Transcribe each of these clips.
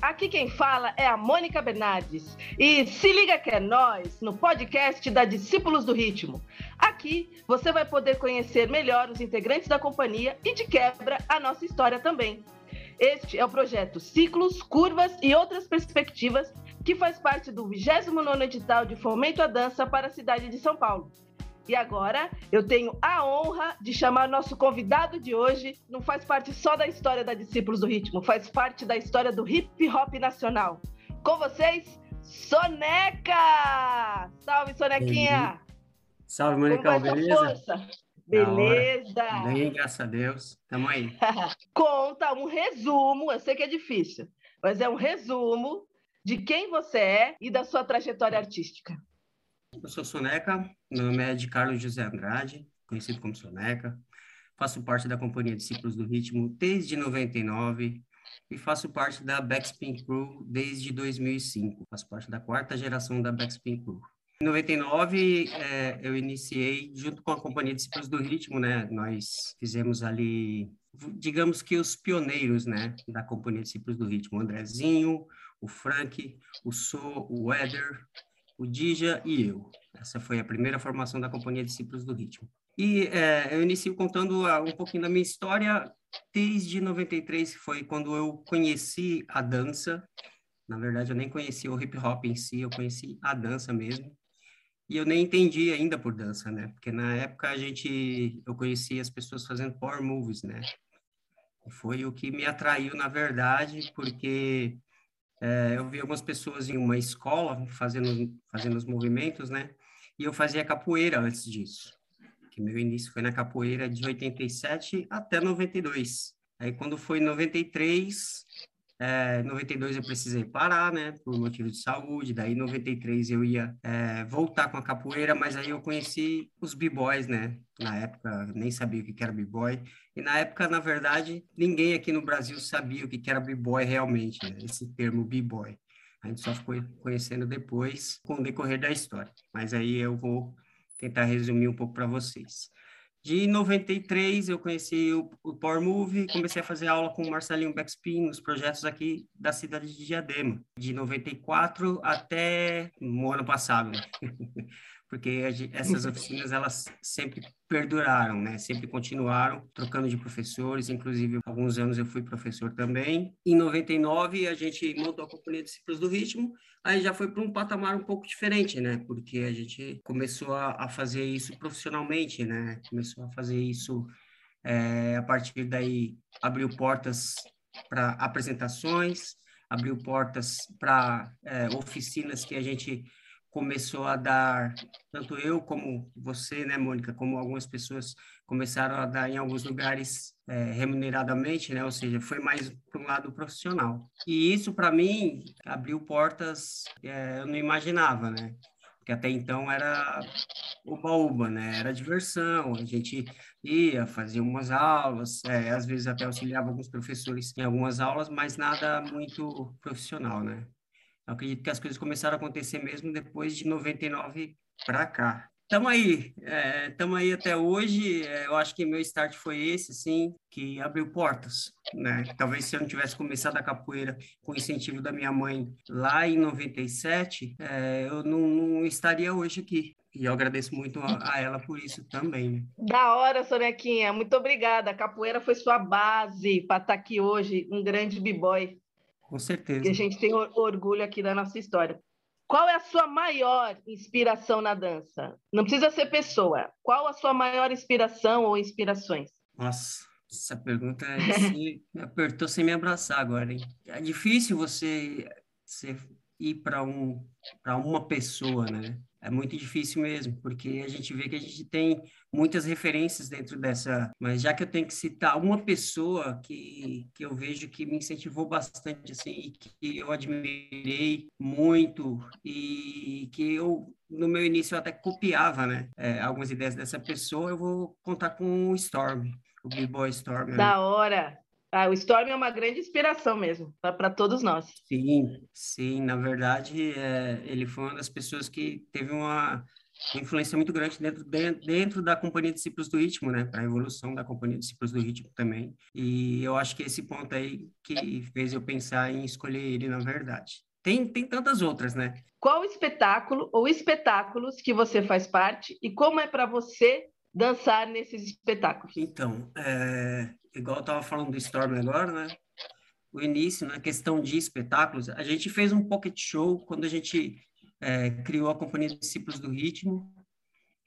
aqui quem fala é a Mônica Bernardes. E se liga que é nós no podcast da Discípulos do Ritmo. Aqui você vai poder conhecer melhor os integrantes da companhia e de quebra a nossa história também. Este é o projeto Ciclos, Curvas e Outras Perspectivas, que faz parte do 29º edital de Fomento à Dança para a cidade de São Paulo. E agora eu tenho a honra de chamar nosso convidado de hoje. Não faz parte só da história da Discípulos do Ritmo, faz parte da história do hip hop nacional. Com vocês, Soneca! Salve, Sonequinha! Salve, Mônica, beleza? Força? Beleza! Bem, graças a Deus. Tamo aí. Conta um resumo, eu sei que é difícil, mas é um resumo de quem você é e da sua trajetória artística. Eu sou Soneca, meu nome é de Carlos José Andrade, conhecido como Soneca. Faço parte da companhia Discípulos do Ritmo desde 99 e faço parte da Backspin Crew desde 2005. Faço parte da quarta geração da Backspin Crew. Em 99, é, eu iniciei junto com a companhia Discípulos do Ritmo, né? Nós fizemos ali, digamos que os pioneiros, né, da companhia Discípulos do Ritmo, o Andrezinho, o Frank, o So, o Eder, o Dija e eu. Essa foi a primeira formação da Companhia Discípulos do Ritmo. E é, eu inicio contando uh, um pouquinho da minha história desde 93, que foi quando eu conheci a dança. Na verdade, eu nem conhecia o hip hop em si, eu conheci a dança mesmo. E eu nem entendi ainda por dança, né? Porque na época a gente, eu conhecia as pessoas fazendo power moves, né? Foi o que me atraiu, na verdade, porque é, eu vi algumas pessoas em uma escola fazendo, fazendo os movimentos, né? E eu fazia capoeira antes disso. Que meu início foi na capoeira de 87 até 92. Aí quando foi 93, é, 92 eu precisei parar, né, por motivo de saúde. Daí, em 93 eu ia é, voltar com a capoeira, mas aí eu conheci os b-boys, né? Na época nem sabia o que era b-boy. E na época, na verdade, ninguém aqui no Brasil sabia o que era b-boy realmente, né? esse termo b-boy. A gente só ficou conhecendo depois, com o decorrer da história. Mas aí eu vou tentar resumir um pouco para vocês. De 93, eu conheci o, o Power Move, comecei a fazer aula com o Marcelinho Backspin nos projetos aqui da cidade de Diadema. De 94 até o ano passado? porque essas oficinas elas sempre perduraram, né? Sempre continuaram trocando de professores, inclusive alguns anos eu fui professor também. Em 99 a gente montou a companhia de Discípulos do Ritmo, aí já foi para um patamar um pouco diferente, né? Porque a gente começou a, a fazer isso profissionalmente, né? Começou a fazer isso é, a partir daí abriu portas para apresentações, abriu portas para é, oficinas que a gente começou a dar, tanto eu como você, né, Mônica, como algumas pessoas começaram a dar em alguns lugares é, remuneradamente, né, ou seja, foi mais para um lado profissional. E isso, para mim, abriu portas é, eu não imaginava, né, porque até então era uba-uba, né, era diversão, a gente ia, fazia umas aulas, é, às vezes até auxiliava alguns professores em algumas aulas, mas nada muito profissional, né. Eu acredito que as coisas começaram a acontecer mesmo depois de 99 para cá. Estamos aí, estamos é, aí até hoje. É, eu acho que meu start foi esse, assim, que abriu portas, né? Talvez se eu não tivesse começado a capoeira com o incentivo da minha mãe lá em 97, é, eu não, não, estaria hoje aqui. E eu agradeço muito a, a ela por isso também. Né? Da hora, Sonequinha. Muito obrigada. A capoeira foi sua base para estar tá aqui hoje, um grande b-boy. Com certeza. Que a gente tem orgulho aqui da nossa história. Qual é a sua maior inspiração na dança? Não precisa ser pessoa. Qual a sua maior inspiração ou inspirações? Nossa, essa pergunta assim, me apertou sem me abraçar agora, hein? É difícil você, você ir para um, para uma pessoa, né? É muito difícil mesmo, porque a gente vê que a gente tem muitas referências dentro dessa. Mas já que eu tenho que citar uma pessoa que, que eu vejo que me incentivou bastante, assim, e que eu admirei muito, e que eu, no meu início, eu até copiava, né? É, algumas ideias dessa pessoa, eu vou contar com o Storm, o B-Boy Storm. Né? Da hora! Ah, o Storm é uma grande inspiração mesmo, para todos nós. Sim, sim, na verdade, é, ele foi uma das pessoas que teve uma, influência muito grande dentro, dentro da Companhia Discípulos do Ritmo, né? Para a evolução da Companhia Discípulos do Ritmo também. E eu acho que esse ponto aí que fez eu pensar em escolher ele, na verdade. Tem, tem tantas outras, né? Qual espetáculo ou espetáculos que você faz parte e como é para você dançar nesses espetáculos? Então, é, igual eu estava falando do Storm agora, né? O início, na questão de espetáculos, a gente fez um pocket show quando a gente é, criou a Companhia de Discípulos do Ritmo,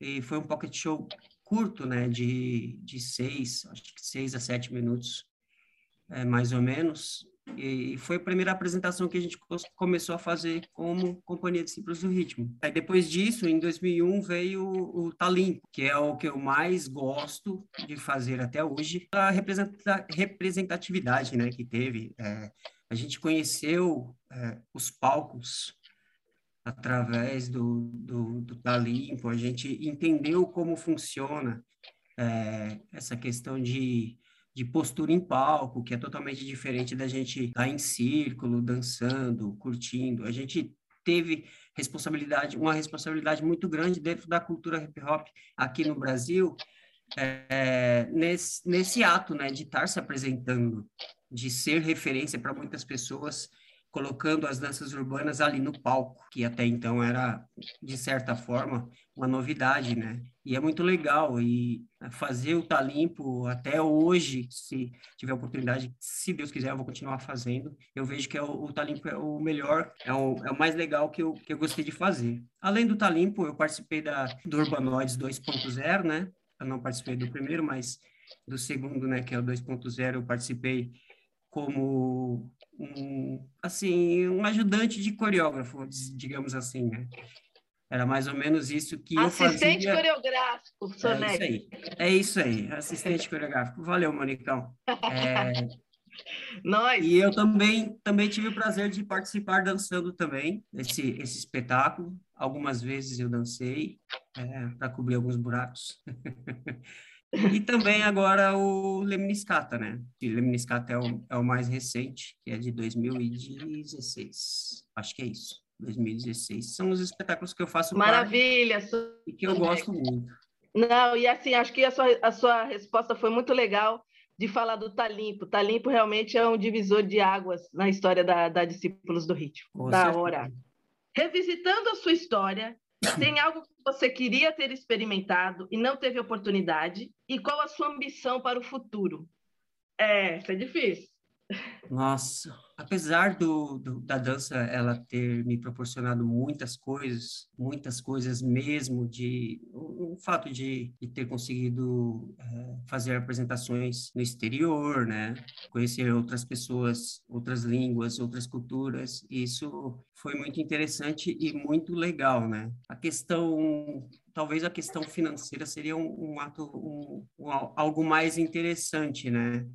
e foi um pocket show curto, né, de, de seis, acho que seis a sete minutos, é, mais ou menos, e foi a primeira apresentação que a gente começou a fazer como Companhia de Discípulos do Ritmo. Aí depois disso, em 2001, veio o Talimpo, que é o que eu mais gosto de fazer até hoje, a representatividade né, que teve. É, a gente conheceu é, os palcos através do, do, do Talimpo, a gente entendeu como funciona é, essa questão de, de postura em palco, que é totalmente diferente da gente estar em círculo, dançando, curtindo. A gente teve responsabilidade, uma responsabilidade muito grande dentro da cultura hip hop aqui no Brasil, é, nesse, nesse ato, né, de estar se apresentando, de ser referência para muitas pessoas colocando as danças urbanas ali no palco, que até então era, de certa forma, uma novidade, né? E é muito legal, e fazer o Tá Limpo até hoje, se tiver oportunidade, se Deus quiser, eu vou continuar fazendo. Eu vejo que é o, o Tá Limpo é o melhor, é o, é o mais legal que eu, que eu gostei de fazer. Além do Tá Limpo, eu participei da, do Urbanoides 2.0, né? Eu não participei do primeiro, mas do segundo, né, que é o 2.0, eu participei como um, assim, um ajudante de coreógrafo, digamos assim, né? Era mais ou menos isso que assistente eu fazia. coreográfico, Soneca. É isso aí. É isso aí, assistente coreográfico. Valeu, Monicão. É... Nós. E eu também também tive o prazer de participar dançando também esse esse espetáculo. Algumas vezes eu dancei é, para cobrir alguns buracos. E também agora o Lemniscata, né? O Lemniscata é o, é o mais recente, que é de 2016. Acho que é isso. 2016. São os espetáculos que eu faço Maravilha! E que eu gosto muito. Não, e assim, acho que a sua, a sua resposta foi muito legal de falar do Talimpo. Talimpo realmente é um divisor de águas na história da, da Discípulos do Ritmo. Com da certeza. hora. Revisitando a sua história, tem algo que você queria ter experimentado e não teve oportunidade? E qual a sua ambição para o futuro? É, isso é difícil. Nossa, apesar do, do, da dança ela ter me proporcionado muitas coisas, muitas coisas mesmo, de o, o fato de, de, ter conseguido é, fazer apresentações no exterior, né, conhecer outras pessoas, outras línguas, outras culturas, isso foi muito interessante e muito legal, né. A questão talvez a questão financeira seria um, um ato um, um, algo mais interessante, né?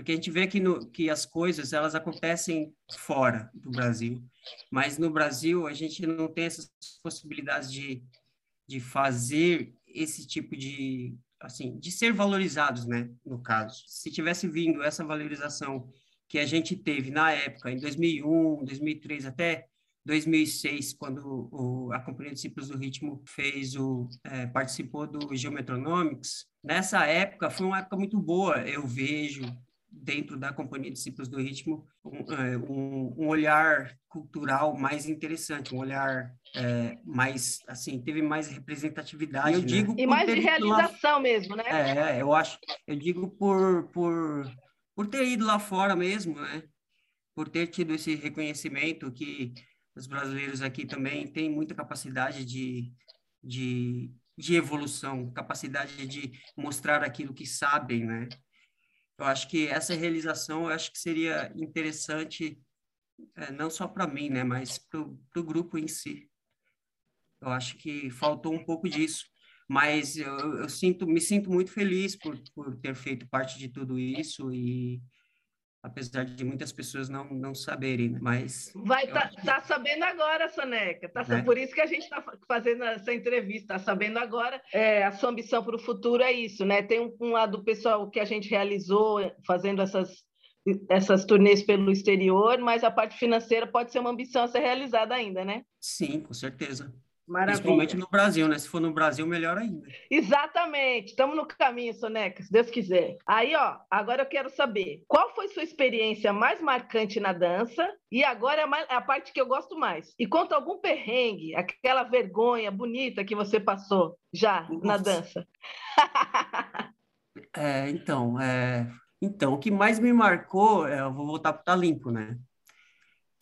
Porque a gente vê que, no, que as coisas elas acontecem fora do Brasil, mas no Brasil a gente não tem essas possibilidades de, de fazer esse tipo de assim de ser valorizados, né? No caso, se tivesse vindo essa valorização que a gente teve na época, em 2001, 2003 até 2006, quando o, a Companhia de Discípulos do Ritmo fez o é, participou do Geometronomics. Nessa época foi uma época muito boa. Eu vejo dentro da Companhia de Discípulos do Ritmo, um, é, um, um olhar cultural mais interessante, um olhar é, mais, assim, teve mais representatividade. Eu né? digo e mais de realização lá... mesmo, né? É, eu acho, eu digo por, por, por ter ido lá fora mesmo, né? Por ter tido esse reconhecimento que os brasileiros aqui também têm muita capacidade de, de, de evolução, capacidade de mostrar aquilo que sabem, né? Eu acho que essa realização, eu acho que seria interessante, é, não só para mim, né, mas para o grupo em si. Eu acho que faltou um pouco disso, mas eu, eu sinto, me sinto muito feliz por, por ter feito parte de tudo isso e apesar de muitas pessoas não, não saberem, né? mas... Vai tá, tá sabendo agora, Soneca, tá, né? por isso que a gente está fazendo essa entrevista, está sabendo agora, é, a sua ambição para o futuro é isso, né? Tem um, um lado pessoal que a gente realizou fazendo essas, essas turnês pelo exterior, mas a parte financeira pode ser uma ambição a ser realizada ainda, né? Sim, com certeza. Maravilha. Principalmente no Brasil, né? Se for no Brasil, melhor ainda. Exatamente. Estamos no caminho, Soneca, se Deus quiser. Aí, ó, agora eu quero saber qual foi sua experiência mais marcante na dança e agora é a, parte que eu gosto mais. E conta algum perrengue, aquela vergonha bonita que você passou já Nossa. na dança. é, então, é, então, o que mais me marcou, é, eu vou voltar para o Tá Limpo, né?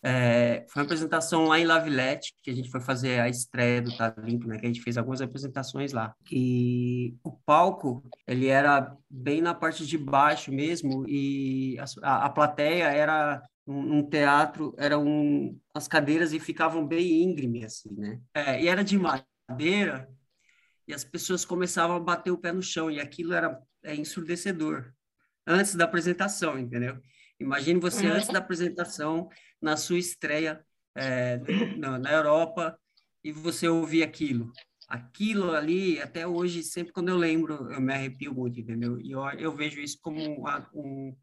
É, foi uma apresentação lá em La Villette, que a gente foi fazer a estreia do Tá Limpo, né? Que a gente fez algumas apresentações lá. E o palco, ele era bem na parte de baixo mesmo, e a, a plateia era um, um, teatro, eram um, as cadeiras e ficavam bem íngreme, assim, né? É, e era de madeira, e as pessoas começavam a bater o pé no chão, e aquilo era é, ensurdecedor, antes da apresentação, entendeu? Imagine você uhum. antes da apresentação, na sua estreia é, na, na Europa, e você ouvir aquilo. Aquilo ali, até hoje, sempre quando eu lembro, eu me arrepio muito, entendeu? E eu, eu vejo isso como uma, um,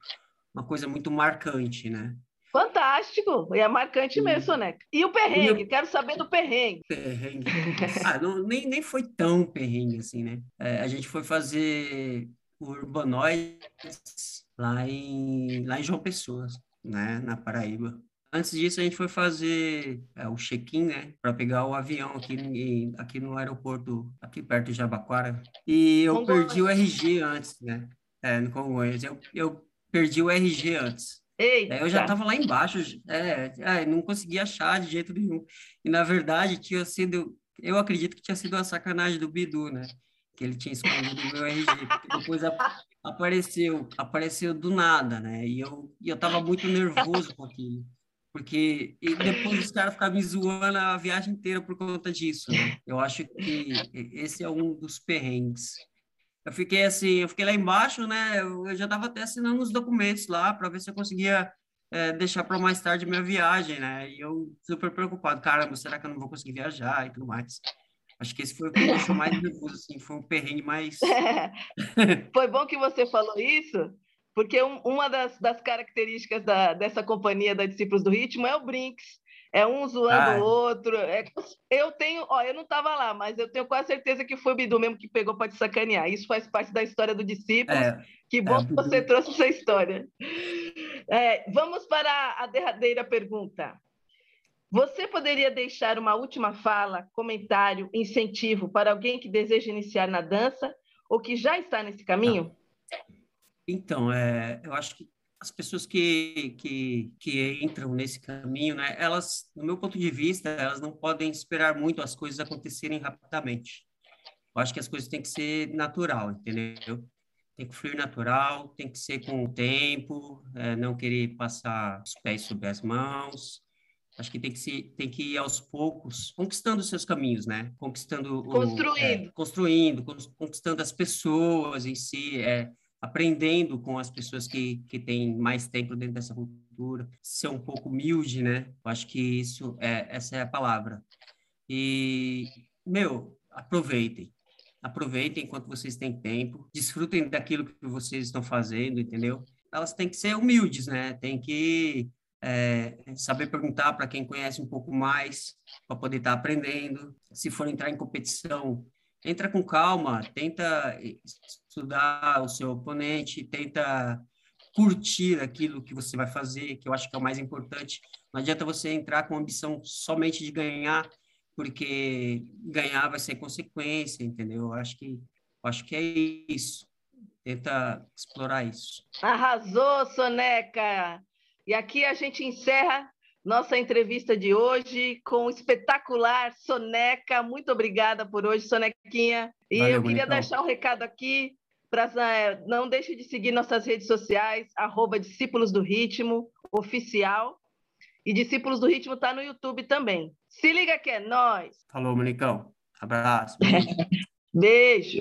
uma coisa muito marcante, né? Fantástico! E é marcante mesmo, Soneca. E o perrengue? Eu... Quero saber do perrengue. Perrengue. Ah, não, nem, nem foi tão perrengue assim, né? É, a gente foi fazer o Urbanoides lá em, lá em João Pessoa, né, na Paraíba. Antes disso, a gente foi fazer é, o check-in, né, para pegar o avião aqui, em, aqui no aeroporto, aqui perto de Jabaquara. E eu Congonhas. perdi o RG antes, né, é, no Congonhas. Eu, eu perdi o RG antes. Eita. eu já estava lá embaixo, é, é, não conseguia achar de jeito nenhum. E, na verdade, tinha sido, eu acredito que tinha sido uma sacanagem do Bidu, né? Que ele tinha escondido o meu RG. Depois a, apareceu, apareceu do nada, né? E eu, e eu tava muito nervoso com aquilo. Porque e depois os caras ficaram me zoando a viagem inteira por conta disso, né? Eu acho que esse é um dos perrengues. Eu fiquei assim, eu fiquei lá embaixo, né? Eu já tava até assinando os documentos lá para ver se eu conseguia é, deixar para mais tarde minha viagem, né? E eu super preocupado, caramba, será que eu não vou conseguir viajar e tudo mais? Acho que esse foi o que me deixou mais nervoso, assim, foi um perrengue mais... foi bom que você falou isso, porque um, uma das, das características da, dessa companhia da Discípulos do Ritmo é o Brinks, é um zoando ah. o outro. É, eu tenho, ó, eu não estava lá, mas eu tenho quase certeza que foi o Bidu mesmo que pegou para te sacanear. Isso faz parte da história do discípulo. É, que bom é, que você trouxe essa história. É, vamos para a derradeira pergunta. Você poderia deixar uma última fala, comentário, incentivo para alguém que deseja iniciar na dança ou que já está nesse caminho? Então, é, eu acho que as pessoas que, que, que entram nesse caminho, né, elas, no meu ponto de vista, elas não podem esperar muito as coisas acontecerem rapidamente. Eu acho que as coisas têm que ser natural, entendeu? Tem que fluir natural, tem que ser com o tempo, é, não querer passar os pés sobre as mãos, Acho que tem que, se, tem que ir aos poucos, conquistando os seus caminhos, né? Conquistando... Construindo. O, é, construindo, conquistando as pessoas em si, é, aprendendo com as pessoas que, que têm mais tempo dentro dessa cultura, ser um pouco humilde, né? Eu acho que isso é, essa é a palavra. E, meu, aproveitem. Aproveitem enquanto vocês têm tempo, desfrutem daquilo que vocês estão fazendo, entendeu? Elas têm que ser humildes, né? Tem que é, saber perguntar para quem conhece um pouco mais, para poder estar tá aprendendo. Se for entrar em competição, entra com calma, tenta estudar o seu oponente, tenta curtir aquilo que você vai fazer, que eu acho que é o mais importante. Não adianta você entrar com ambição somente de ganhar, porque ganhar vai ser consequência, entendeu? Eu acho que, eu acho que é isso. Tenta explorar isso. Arrasou, Soneca! E aqui a gente encerra nossa entrevista de hoje com o espetacular Soneca. Muito obrigada por hoje, Sonequinha. E Valeu, eu queria bonitão. deixar um recado aqui. Pra, é, não deixe de seguir nossas redes sociais, arroba Discípulos do Ritmo, oficial. E Discípulos do Ritmo está no YouTube também. Se liga que é nós. Falou, Monicão. Abraço. Beijo.